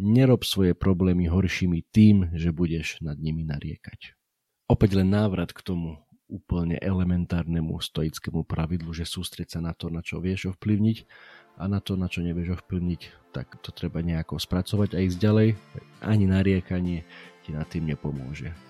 nerob svoje problémy horšími tým, že budeš nad nimi nariekať. Opäť len návrat k tomu úplne elementárnemu stoickému pravidlu, že sústrieť sa na to, na čo vieš ovplyvniť a na to, na čo nevieš ovplyvniť, tak to treba nejako spracovať a ísť ďalej. Ani nariekanie ti na tým nepomôže.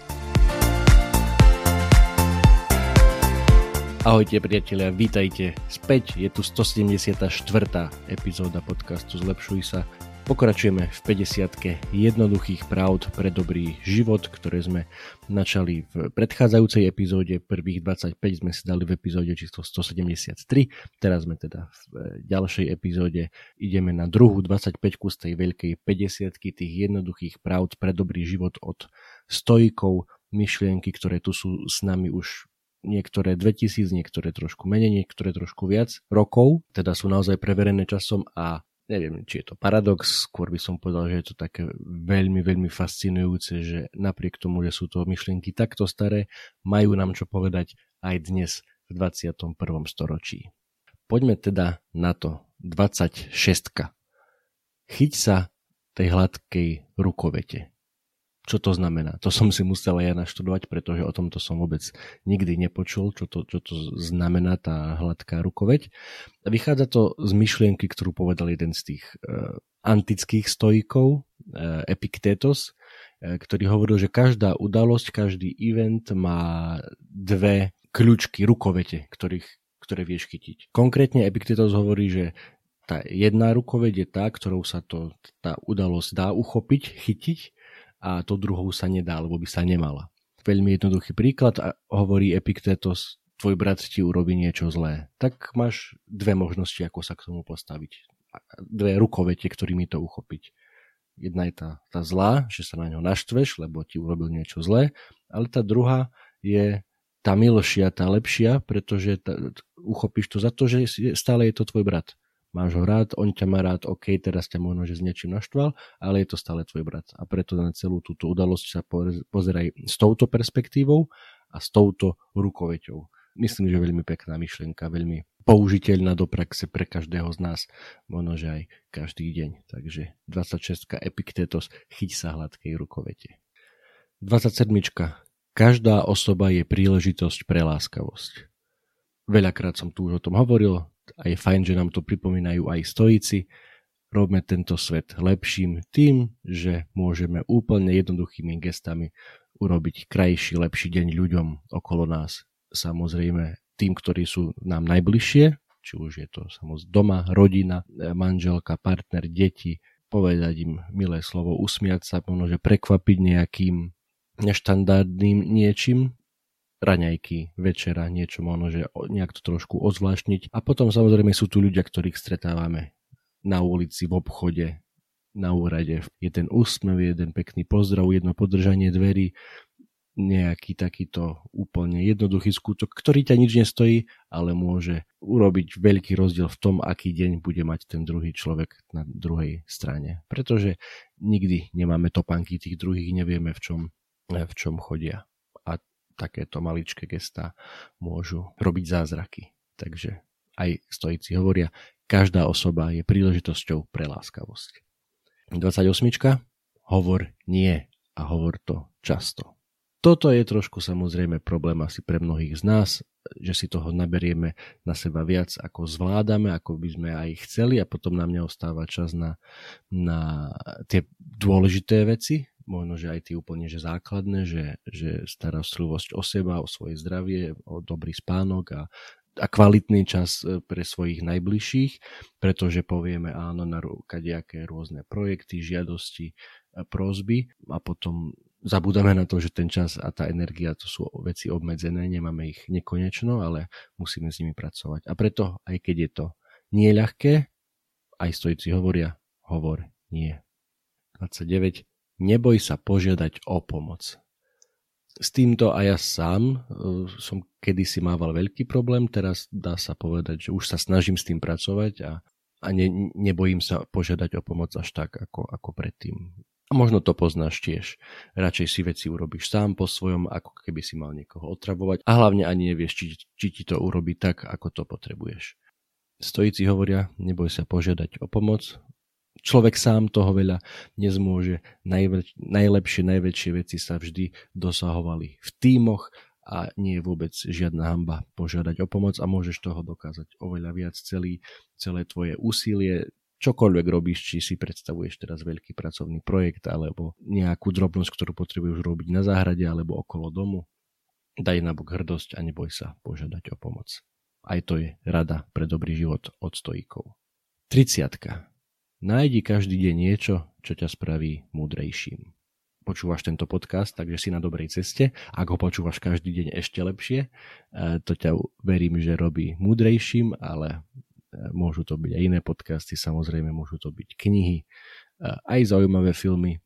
Ahojte priatelia, vítajte späť. Je tu 174. epizóda podcastu Zlepšuj sa. Pokračujeme v 50 jednoduchých pravd pre dobrý život, ktoré sme načali v predchádzajúcej epizóde. Prvých 25 sme si dali v epizóde číslo 173. Teraz sme teda v ďalšej epizóde. Ideme na druhú 25 z tej veľkej 50 tých jednoduchých pravd pre dobrý život od stojkov myšlienky, ktoré tu sú s nami už niektoré 2000, niektoré trošku menej, niektoré trošku viac rokov, teda sú naozaj preverené časom a neviem, či je to paradox, skôr by som povedal, že je to také veľmi, veľmi fascinujúce, že napriek tomu, že sú to myšlienky takto staré, majú nám čo povedať aj dnes v 21. storočí. Poďme teda na to. 26. Chyť sa tej hladkej rukovete čo to znamená. To som si musel ja naštudovať, pretože o tomto som vôbec nikdy nepočul, čo to, čo to znamená tá hladká rukoveď. Vychádza to z myšlienky, ktorú povedal jeden z tých uh, antických stojikov, uh, Epiktetos, uh, ktorý hovoril, že každá udalosť, každý event má dve kľúčky, rukovete, ktorých, ktoré vieš chytiť. Konkrétne Epiktetos hovorí, že tá jedna rukoveď je tá, ktorou sa to, tá udalosť dá uchopiť, chytiť a to druhou sa nedá, alebo by sa nemala. Veľmi jednoduchý príklad a hovorí Epiktetos, tvoj brat ti urobí niečo zlé. Tak máš dve možnosti, ako sa k tomu postaviť. Dve rukovete, ktorými to uchopiť. Jedna je tá, tá zlá, že sa na ňo naštveš, lebo ti urobil niečo zlé, ale tá druhá je tá milšia, tá lepšia, pretože tá, uchopíš to za to, že stále je to tvoj brat máš ho rád, on ťa má rád, OK, teraz ťa možno, že s niečím naštval, ale je to stále tvoj brat. A preto na celú túto udalosť sa pozeraj s touto perspektívou a s touto rukoveťou. Myslím, že veľmi pekná myšlienka, veľmi použiteľná do praxe pre každého z nás, možno, že aj každý deň. Takže 26. Epiktetos, chyť sa hladkej rukovete. 27. Každá osoba je príležitosť pre láskavosť. Veľakrát som tu už o tom hovoril, a je fajn, že nám to pripomínajú aj stojíci. Robme tento svet lepším tým, že môžeme úplne jednoduchými gestami urobiť krajší, lepší deň ľuďom okolo nás. Samozrejme tým, ktorí sú nám najbližšie, či už je to samozrejme doma, rodina, manželka, partner, deti, povedať im milé slovo, usmiať sa, možno, že prekvapiť nejakým neštandardným niečím, raňajky, večera, niečo možno, že nejak to trošku ozvláštniť. A potom samozrejme sú tu ľudia, ktorých stretávame na ulici, v obchode, na úrade. Jeden úsmev, jeden pekný pozdrav, jedno podržanie dverí, nejaký takýto úplne jednoduchý skutok, ktorý ťa nič nestojí, ale môže urobiť veľký rozdiel v tom, aký deň bude mať ten druhý človek na druhej strane. Pretože nikdy nemáme topánky tých druhých, nevieme v čom, v čom chodia takéto maličké gestá môžu robiť zázraky. Takže aj stojíci hovoria, každá osoba je príležitosťou pre láskavosť. 28. Hovor nie a hovor to často. Toto je trošku samozrejme problém asi pre mnohých z nás, že si toho naberieme na seba viac, ako zvládame, ako by sme aj chceli a potom nám neostáva čas na, na tie dôležité veci, možno, že aj tie úplne že základné, že, že starostlivosť o seba, o svoje zdravie, o dobrý spánok a, a kvalitný čas e, pre svojich najbližších, pretože povieme áno na kadejaké rôzne projekty, žiadosti, prozby a potom zabúdame na to, že ten čas a tá energia to sú veci obmedzené, nemáme ich nekonečno, ale musíme s nimi pracovať. A preto, aj keď je to nie ľahké, aj stojíci hovoria, hovor nie. 29. Neboj sa požiadať o pomoc. S týmto aj ja sám e, som kedysi mával veľký problém, teraz dá sa povedať, že už sa snažím s tým pracovať a, a ne, nebojím sa požiadať o pomoc až tak, ako, ako predtým. A možno to poznáš tiež. Radšej si veci urobíš sám po svojom, ako keby si mal niekoho otravovať a hlavne ani nevieš, či, či ti to urobí tak, ako to potrebuješ. Stojíci hovoria, neboj sa požiadať o pomoc. Človek sám toho veľa nezmôže. Najväč- najlepšie, najväčšie veci sa vždy dosahovali v tímoch a nie je vôbec žiadna hamba požiadať o pomoc a môžeš toho dokázať oveľa viac celý, celé tvoje úsilie, čokoľvek robíš, či si predstavuješ teraz veľký pracovný projekt alebo nejakú drobnosť, ktorú potrebuješ robiť na záhrade alebo okolo domu, daj na bok hrdosť a neboj sa požiadať o pomoc. Aj to je rada pre dobrý život od stojíkov. 30. Nájdi každý deň niečo, čo ťa spraví múdrejším. Počúvaš tento podcast, takže si na dobrej ceste. Ak ho počúvaš každý deň ešte lepšie, eh, to ťa verím, že robí múdrejším, ale môžu to byť aj iné podcasty, samozrejme môžu to byť knihy, aj zaujímavé filmy,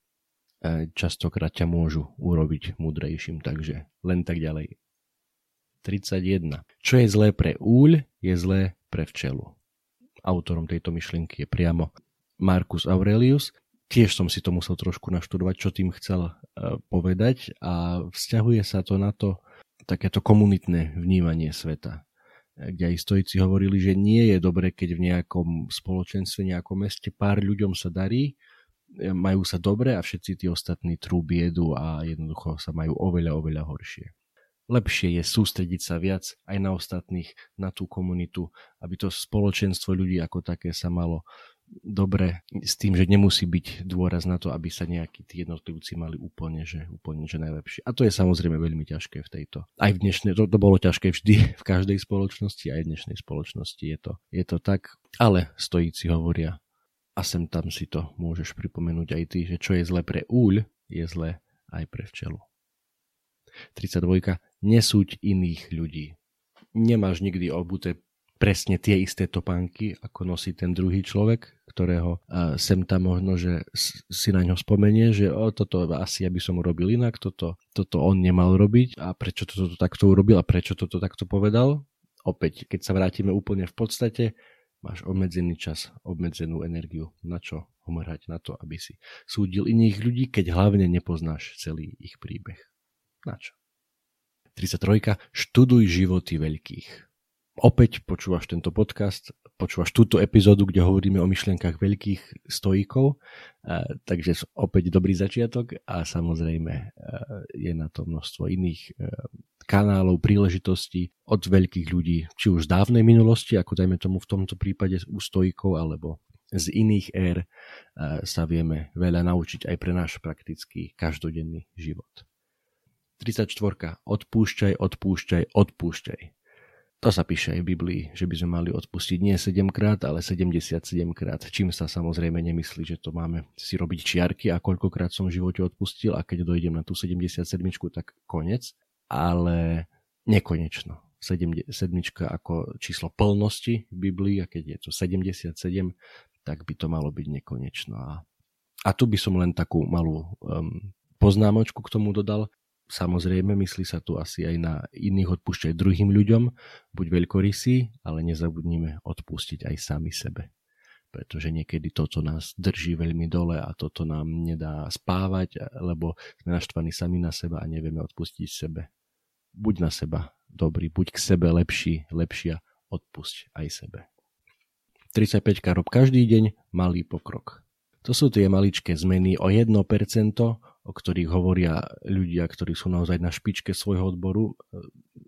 častokrát ťa môžu urobiť múdrejším, takže len tak ďalej. 31. Čo je zlé pre úľ, je zlé pre včelu. Autorom tejto myšlienky je priamo Marcus Aurelius. Tiež som si to musel trošku naštudovať, čo tým chcel povedať a vzťahuje sa to na to takéto komunitné vnímanie sveta kde aj stojíci hovorili, že nie je dobre, keď v nejakom spoločenstve, nejakom meste pár ľuďom sa darí, e, majú sa dobre a všetci tí ostatní trú biedu a jednoducho sa majú oveľa, oveľa horšie. Lepšie je sústrediť sa viac aj na ostatných, na tú komunitu, aby to spoločenstvo ľudí ako také sa malo dobre s tým, že nemusí byť dôraz na to, aby sa nejakí tí jednotlivci mali úplne, že, úplne, že najlepšie. A to je samozrejme veľmi ťažké v tejto. Aj v dnešnej, to, to bolo ťažké vždy v každej spoločnosti, aj v dnešnej spoločnosti je to, je to tak. Ale stojíci hovoria, a sem tam si to môžeš pripomenúť aj ty, že čo je zle pre úľ, je zle aj pre včelu. 32. Nesúď iných ľudí. Nemáš nikdy obuté presne tie isté topánky, ako nosí ten druhý človek, ktorého sem tam možno, že si na ňo spomenie, že o, toto asi aby som urobil inak, toto, toto on nemal robiť a prečo toto takto urobil a prečo toto takto povedal. Opäť, keď sa vrátime úplne v podstate, máš obmedzený čas, obmedzenú energiu. Na čo ho mrhať? Na to, aby si súdil iných ľudí, keď hlavne nepoznáš celý ich príbeh. Na čo? 33. Študuj životy veľkých opäť počúvaš tento podcast, počúvaš túto epizódu, kde hovoríme o myšlienkach veľkých stojíkov, takže opäť dobrý začiatok a samozrejme je na to množstvo iných kanálov, príležitostí od veľkých ľudí, či už z dávnej minulosti, ako dajme tomu v tomto prípade u stojíkov, alebo z iných ér sa vieme veľa naučiť aj pre náš praktický každodenný život. 34. Odpúšťaj, odpúšťaj, odpúšťaj. To sa píše aj v Biblii, že by sme mali odpustiť nie 7 krát, ale 77 krát. Čím sa samozrejme nemyslí, že to máme si robiť čiarky a koľkokrát som v živote odpustil a keď dojdem na tú 77, tak konec. Ale nekonečno. 7 ako číslo plnosti v Biblii a keď je to 77, tak by to malo byť nekonečno. A, a tu by som len takú malú um, poznámočku k tomu dodal, Samozrejme, myslí sa tu asi aj na iných odpúšťať druhým ľuďom, buď veľkorysí, ale nezabudnime odpustiť aj sami sebe. Pretože niekedy toto nás drží veľmi dole a toto nám nedá spávať, lebo sme naštvaní sami na seba a nevieme odpustiť sebe. Buď na seba dobrý, buď k sebe lepší, lepšia, odpusť aj sebe. 35 rob každý deň malý pokrok. To sú tie maličké zmeny o 1%, o ktorých hovoria ľudia, ktorí sú naozaj na špičke svojho odboru.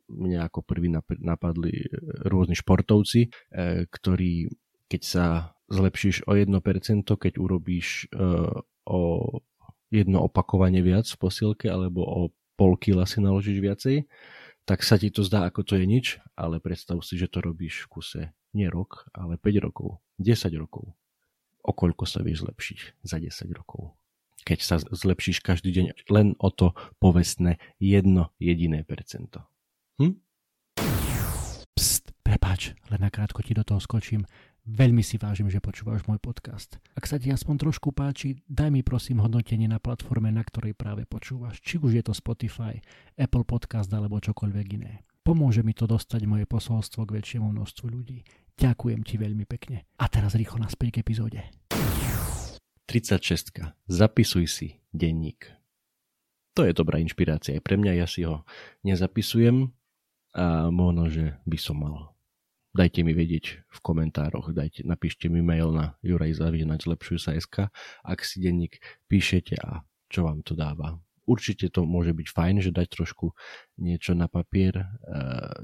Mne ako prvý napadli rôzni športovci, e, ktorí keď sa zlepšíš o 1%, keď urobíš e, o jedno opakovanie viac v posilke alebo o pol kila si naložíš viacej, tak sa ti to zdá ako to je nič, ale predstav si, že to robíš v kuse nie rok, ale 5 rokov, 10 rokov. O koľko sa vieš zlepšiť za 10 rokov? Keď sa zlepšíš každý deň len o to povestné jedno jediné percento. Hm? Pst, prepáč, len nakrátko ti do toho skočím. Veľmi si vážim, že počúvaš môj podcast. Ak sa ti aspoň trošku páči, daj mi prosím hodnotenie na platforme, na ktorej práve počúvaš. Či už je to Spotify, Apple Podcast alebo čokoľvek iné. Pomôže mi to dostať moje posolstvo k väčšiemu množstvu ľudí. Ďakujem ti veľmi pekne. A teraz rýchlo naspäť k epizóde. 36. Zapisuj si denník. To je dobrá inšpirácia aj pre mňa, ja si ho nezapisujem a možno, že by som mal dajte mi vedieť v komentároch, dajte, napíšte mi mail na jurajzavinačlepšuj.sk ak si denník píšete a čo vám to dáva. Určite to môže byť fajn, že dať trošku niečo na papier e,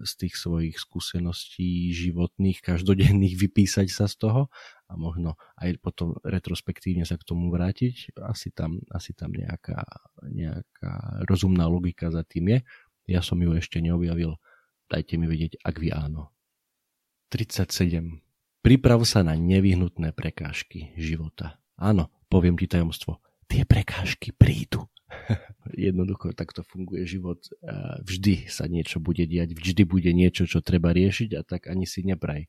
z tých svojich skúseností životných, každodenných, vypísať sa z toho a možno aj potom retrospektívne sa k tomu vrátiť. Asi tam, asi tam nejaká, nejaká rozumná logika za tým je. Ja som ju ešte neobjavil. Dajte mi vedieť, ak vy áno. 37. Priprav sa na nevyhnutné prekážky života. Áno, poviem ti tajomstvo. Tie prekážky prídu. Jednoducho takto funguje život. Vždy sa niečo bude diať, vždy bude niečo, čo treba riešiť a tak ani si nepraj.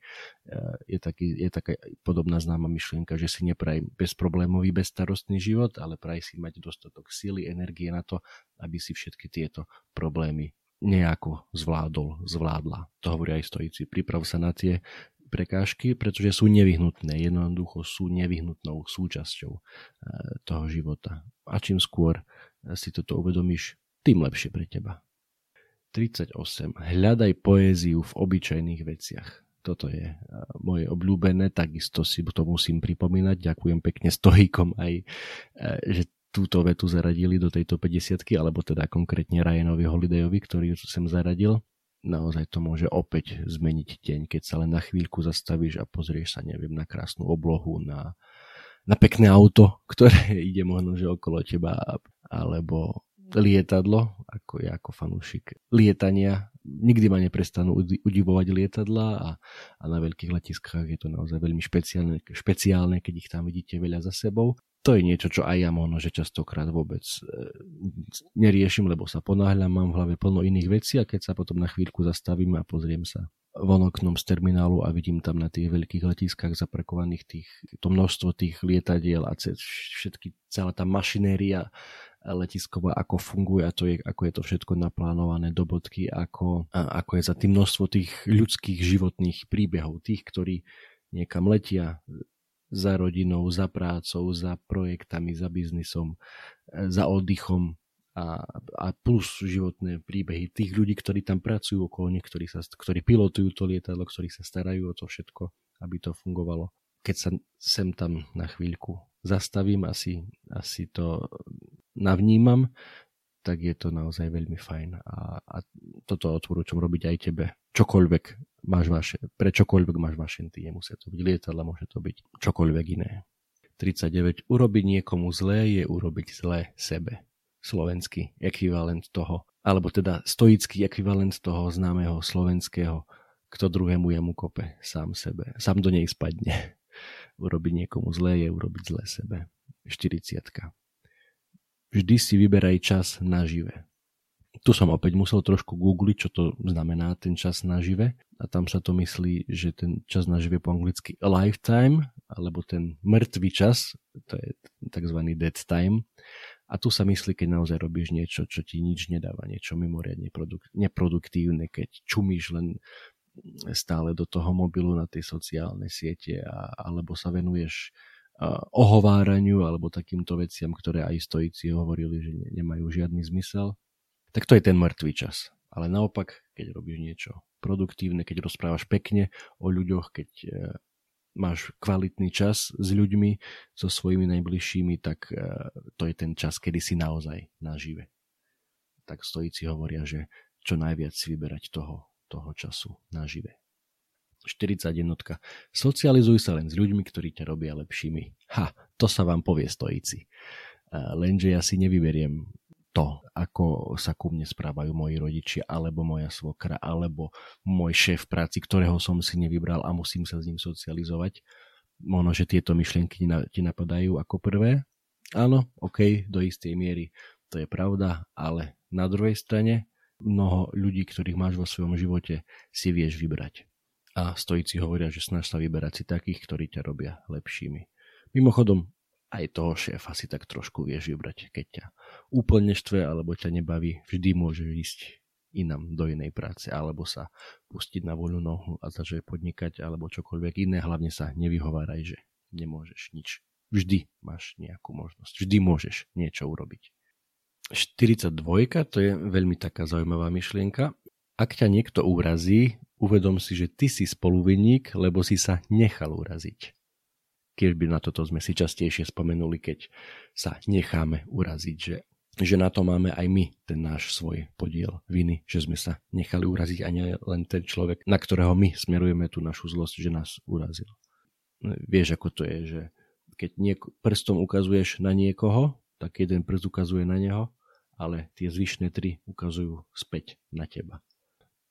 Je, taký, je taká podobná známa myšlienka, že si nepraj bezproblémový, bezstarostný život, ale praj si mať dostatok síly, energie na to, aby si všetky tieto problémy nejako zvládol, zvládla. To hovorí aj stojíci. Priprav sa na tie prekážky, pretože sú nevyhnutné. Jednoducho sú nevyhnutnou súčasťou eh, toho života. A čím skôr si toto uvedomíš, tým lepšie pre teba. 38. Hľadaj poéziu v obyčajných veciach. Toto je eh, moje obľúbené, takisto si to musím pripomínať. Ďakujem pekne stojíkom aj, že túto vetu zaradili do tejto 50 alebo teda konkrétne Ryanovi Holidayovi, ktorý ju sem zaradil. Naozaj to môže opäť zmeniť deň, keď sa len na chvíľku zastavíš a pozrieš sa, neviem, na krásnu oblohu, na, na pekné auto, ktoré ide možno, že okolo teba, alebo lietadlo, ako ja ako fanúšik lietania. Nikdy ma neprestanú udivovať lietadla a, a na veľkých letiskách je to naozaj veľmi špeciálne, špeciálne, keď ich tam vidíte veľa za sebou to je niečo, čo aj ja možno, že častokrát vôbec e, neriešim, lebo sa ponáhľam, mám v hlave plno iných vecí a keď sa potom na chvíľku zastavím a pozriem sa von oknom z terminálu a vidím tam na tých veľkých letiskách zaprekovaných tých, to množstvo tých lietadiel a všetky, celá tá mašinéria letisková, ako funguje a to je, ako je to všetko naplánované do bodky, ako, ako je za tým množstvo tých ľudských životných príbehov, tých, ktorí niekam letia, za rodinou, za prácou, za projektami, za biznisom, e, za oddychom a, a plus životné príbehy tých ľudí, ktorí tam pracujú okolo nich, ktorí, sa, ktorí pilotujú to lietadlo, ktorí sa starajú o to všetko, aby to fungovalo. Keď sa sem tam na chvíľku zastavím, asi, asi to navnímam, tak je to naozaj veľmi fajn a, a toto odporúčam robiť aj tebe. Čokoľvek máš vaše, pre čokoľvek máš vašenty, nemusia to byť lietadla, môže to byť čokoľvek iné. 39. Urobiť niekomu zlé je urobiť zlé sebe. Slovenský ekvivalent toho, alebo teda stoický ekvivalent toho známeho slovenského, kto druhému jemu kope, sám sebe, sám do nej spadne. Urobiť niekomu zlé je urobiť zlé sebe. 40 vždy si vyberaj čas na žive. Tu som opäť musel trošku googliť, čo to znamená ten čas na žive. A tam sa to myslí, že ten čas na žive po anglicky lifetime, alebo ten mŕtvý čas, to je tzv. dead time. A tu sa myslí, keď naozaj robíš niečo, čo ti nič nedáva, niečo mimoriadne produk- neproduktívne, keď čumíš len stále do toho mobilu na tej sociálnej siete a, alebo sa venuješ ohováraniu alebo takýmto veciam, ktoré aj stojíci hovorili, že nemajú žiadny zmysel, tak to je ten mŕtvý čas. Ale naopak, keď robíš niečo produktívne, keď rozprávaš pekne o ľuďoch, keď e, máš kvalitný čas s ľuďmi, so svojimi najbližšími, tak e, to je ten čas, kedy si naozaj nažive. Tak stojíci hovoria, že čo najviac vyberať toho, toho času nažive. 41. Socializuj sa len s ľuďmi, ktorí ťa robia lepšími. Ha, to sa vám povie stojíci. Lenže ja si nevyberiem to, ako sa ku mne správajú moji rodičia, alebo moja svokra, alebo môj šéf práci, ktorého som si nevybral a musím sa s ním socializovať. Možno, že tieto myšlienky ti napadajú ako prvé, Áno, OK, do istej miery to je pravda, ale na druhej strane mnoho ľudí, ktorých máš vo svojom živote, si vieš vybrať. A stojíci hovoria, že snaž sa vyberať si takých, ktorí ťa robia lepšími. Mimochodom, aj toho šéfa si tak trošku vieš vybrať. Keď ťa úplne štve alebo ťa nebaví, vždy môžeš ísť inam do inej práce alebo sa pustiť na voľnú nohu a začať podnikať alebo čokoľvek iné. Hlavne sa nevyhováraj, že nemôžeš nič. Vždy máš nejakú možnosť. Vždy môžeš niečo urobiť. 42 to je veľmi taká zaujímavá myšlienka. Ak ťa niekto urazí, uvedom si, že ty si spoluvinník, lebo si sa nechal uraziť. Keď by na toto sme si častejšie spomenuli, keď sa necháme uraziť, že, že na to máme aj my ten náš svoj podiel viny, že sme sa nechali uraziť a nie len ten človek, na ktorého my smerujeme tú našu zlosť, že nás urazil. Vieš, ako to je, že keď niek- prstom ukazuješ na niekoho, tak jeden prst ukazuje na neho, ale tie zvyšné tri ukazujú späť na teba.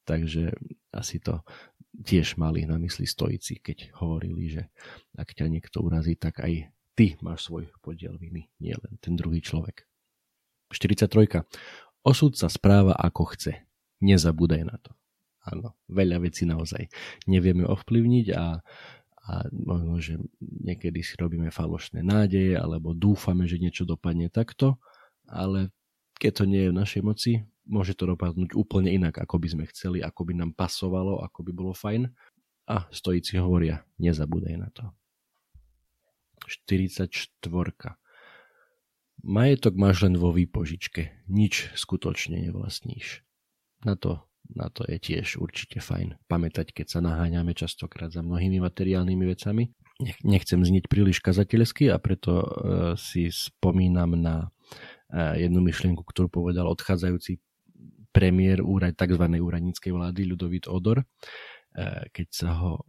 Takže asi to tiež mali na mysli stojici, keď hovorili, že ak ťa niekto urazí, tak aj ty máš svoj podiel viny, nie len ten druhý človek. 43. Osud sa správa ako chce. Nezabúdaj na to. Áno, veľa vecí naozaj nevieme ovplyvniť a a možno, že niekedy si robíme falošné nádeje alebo dúfame, že niečo dopadne takto, ale keď to nie je v našej moci, môže to dopadnúť úplne inak, ako by sme chceli, ako by nám pasovalo, ako by bolo fajn. A stojíci hovoria, nezabúdaj na to. 44. Majetok máš len vo výpožičke, nič skutočne nevlastníš. Na to na to je tiež určite fajn pamätať, keď sa naháňame častokrát za mnohými materiálnymi vecami. Nechcem znieť príliš kazateľsky a preto uh, si spomínam na uh, jednu myšlienku, ktorú povedal odchádzajúci premiér úrad, tzv. úradníckej vlády Ľudovít Odor, uh, keď sa ho,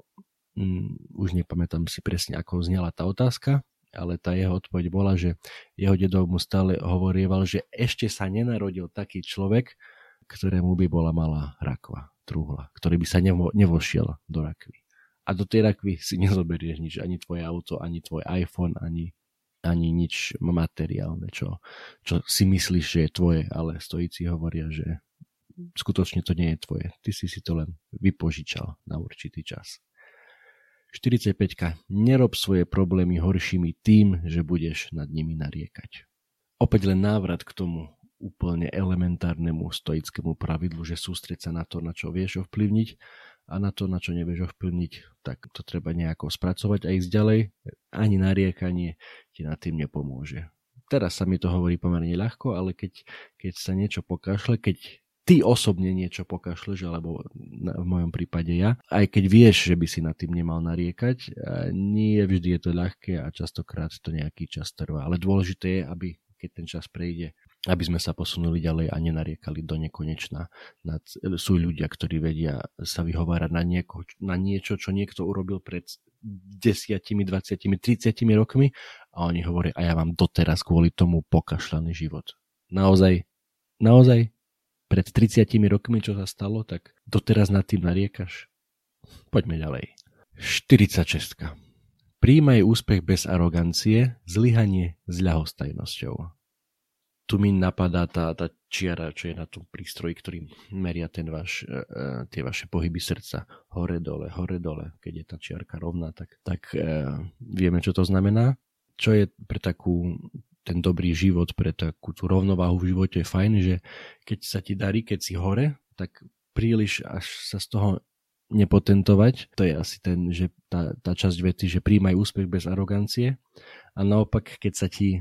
už nepamätám si presne, ako znela tá otázka, ale tá jeho odpoveď bola, že jeho dedo mu stále hovorieval, že ešte sa nenarodil taký človek, ktorému by bola malá rakva, truhla, ktorý by sa nevo, nevošiel do rakvy. A do tej rakvy si nezoberieš nič, ani tvoje auto, ani tvoj iPhone, ani, ani nič materiálne, čo, čo si myslíš, že je tvoje, ale stojíci hovoria, že skutočne to nie je tvoje. Ty si si to len vypožičal na určitý čas. 45. Nerob svoje problémy horšími tým, že budeš nad nimi nariekať. Opäť len návrat k tomu úplne elementárnemu stoickému pravidlu, že sústrieť sa na to, na čo vieš ovplyvniť a na to, na čo nevieš ovplyvniť, tak to treba nejako spracovať a ísť ďalej. Ani nariekanie ti na tým nepomôže. Teraz sa mi to hovorí pomerne ľahko, ale keď, keď sa niečo pokašle, keď ty osobne niečo pokašleš, alebo v mojom prípade ja, aj keď vieš, že by si nad tým nemal nariekať, nie vždy je to ľahké a častokrát to nejaký čas trvá. Ale dôležité je, aby keď ten čas prejde, aby sme sa posunuli ďalej a nenariekali do nekonečna. Sú ľudia, ktorí vedia sa vyhovárať na, nieko, na niečo, čo niekto urobil pred 10, 20, 30 rokmi a oni hovoria, a ja vám doteraz kvôli tomu pokašľaný život. Naozaj, naozaj, pred 30 rokmi, čo sa stalo, tak doteraz nad tým nariekaš. Poďme ďalej. 46. Príjmaj úspech bez arogancie, zlyhanie s ľahostajnosťou tu mi napadá tá, tá čiara, čo je na tom prístroji, ktorý meria ten vaš, uh, tie vaše pohyby srdca hore dole, hore dole. Keď je tá čiarka rovná, tak, tak uh, vieme, čo to znamená. Čo je pre takú ten dobrý život, pre takú tú rovnováhu v živote je fajn, že keď sa ti darí, keď si hore, tak príliš až sa z toho nepotentovať. To je asi ten, že tá, tá časť vety, že príjmaj úspech bez arogancie. A naopak, keď sa ti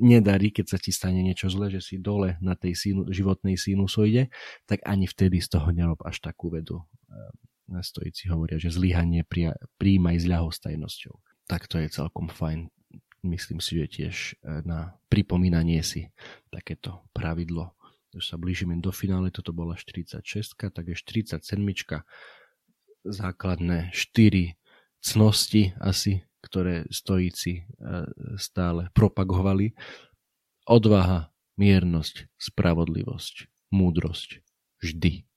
nedarí, keď sa ti stane niečo zle, že si dole na tej sínu, životnej sinusoide, tak ani vtedy z toho nerob až takú vedu. Stojíci hovoria, že zlyhanie príjmaj s ľahostajnosťou. Tak to je celkom fajn. Myslím si, že tiež e, na pripomínanie si takéto pravidlo. Už sa blížime do finále, toto bola 46, tak je 47, základné 4 cnosti asi ktoré stojíci e, stále propagovali. Odvaha, miernosť, spravodlivosť, múdrosť. Vždy.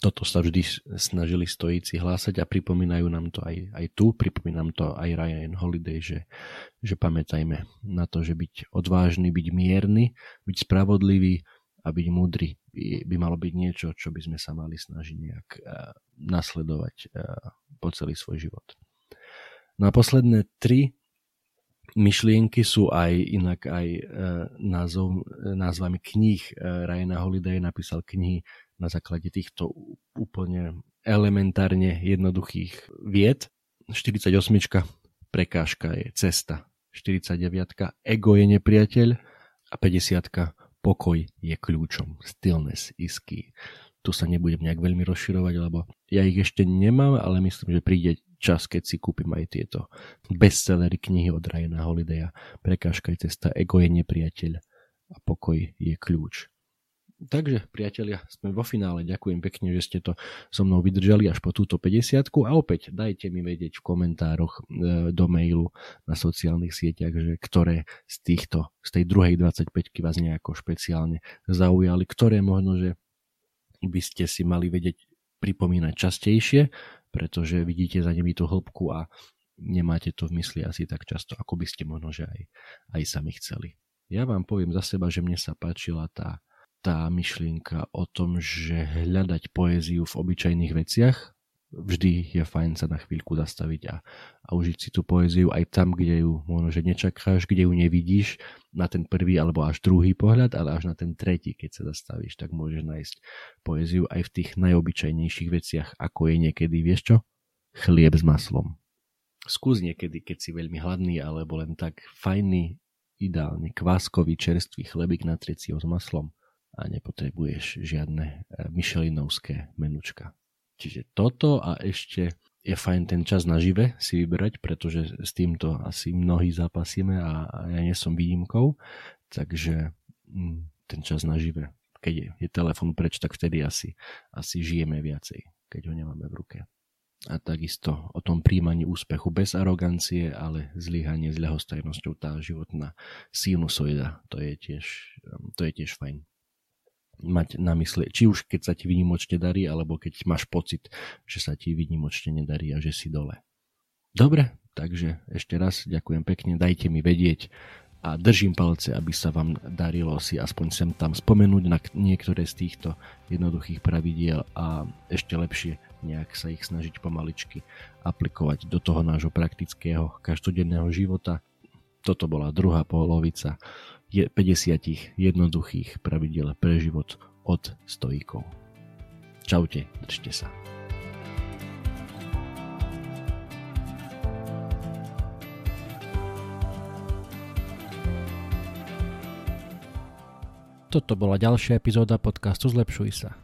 Toto sa vždy snažili stojíci hlásať a pripomínajú nám to aj, aj tu, pripomínam to aj Ryan Holiday, že, že pamätajme na to, že byť odvážny, byť mierny, byť spravodlivý a byť múdry by, by malo byť niečo, čo by sme sa mali snažiť nejak uh, nasledovať uh, po celý svoj život. No posledné tri myšlienky sú aj inak aj uh, názov, názvami kníh. Ryana Holiday napísal knihy na základe týchto úplne elementárne jednoduchých vied. 48. Prekážka je cesta. 49. Ego je nepriateľ. A 50. Pokoj je kľúčom. Stillness is key. Tu sa nebudem nejak veľmi rozširovať, lebo ja ich ešte nemám, ale myslím, že príde čas, keď si kúpim aj tieto bestsellery knihy od Ryana Holidaya. Prekážka je cesta, ego je nepriateľ a pokoj je kľúč. Takže, priatelia, sme vo finále. Ďakujem pekne, že ste to so mnou vydržali až po túto 50 a opäť dajte mi vedieť v komentároch e, do mailu na sociálnych sieťach, že ktoré z týchto, z tej druhej 25 vás nejako špeciálne zaujali, ktoré možno, že by ste si mali vedieť pripomínať častejšie, pretože vidíte za nimi tú hĺbku a nemáte to v mysli asi tak často, ako by ste možno, že aj, aj sami chceli. Ja vám poviem za seba, že mne sa páčila tá tá myšlienka o tom, že hľadať poéziu v obyčajných veciach, vždy je fajn sa na chvíľku zastaviť a, a užiť si tú poéziu aj tam, kde ju možno, že nečakáš, kde ju nevidíš na ten prvý alebo až druhý pohľad, ale až na ten tretí, keď sa zastavíš, tak môžeš nájsť poéziu aj v tých najobyčajnejších veciach, ako je niekedy, vieš čo? Chlieb s maslom. Skús niekedy, keď si veľmi hladný, alebo len tak fajný, ideálne kváskový čerstvý chlebík na si ho s maslom a nepotrebuješ žiadne e, myšelinovské menučka. Čiže toto a ešte je fajn ten čas na žive si vyberať, pretože s týmto asi mnohí zápasíme a ja nie som výnimkou, takže mm, ten čas na žive, keď je, je telefon preč, tak vtedy asi, asi žijeme viacej, keď ho nemáme v ruke. A takisto o tom príjmaní úspechu bez arogancie, ale zlyhanie s ľahostajnosťou, tá životná sinusoida, to je tiež, to je tiež fajn mať na mysli, či už keď sa ti vynimočne darí, alebo keď máš pocit, že sa ti vynimočne nedarí a že si dole. Dobre, takže ešte raz ďakujem pekne, dajte mi vedieť a držím palce, aby sa vám darilo si aspoň sem tam spomenúť na niektoré z týchto jednoduchých pravidiel a ešte lepšie nejak sa ich snažiť pomaličky aplikovať do toho nášho praktického každodenného života. Toto bola druhá polovica 50 jednoduchých pravidel pre život od stojíkov. Čaute, držte sa. Toto bola ďalšia epizóda podcastu Zlepšuj sa.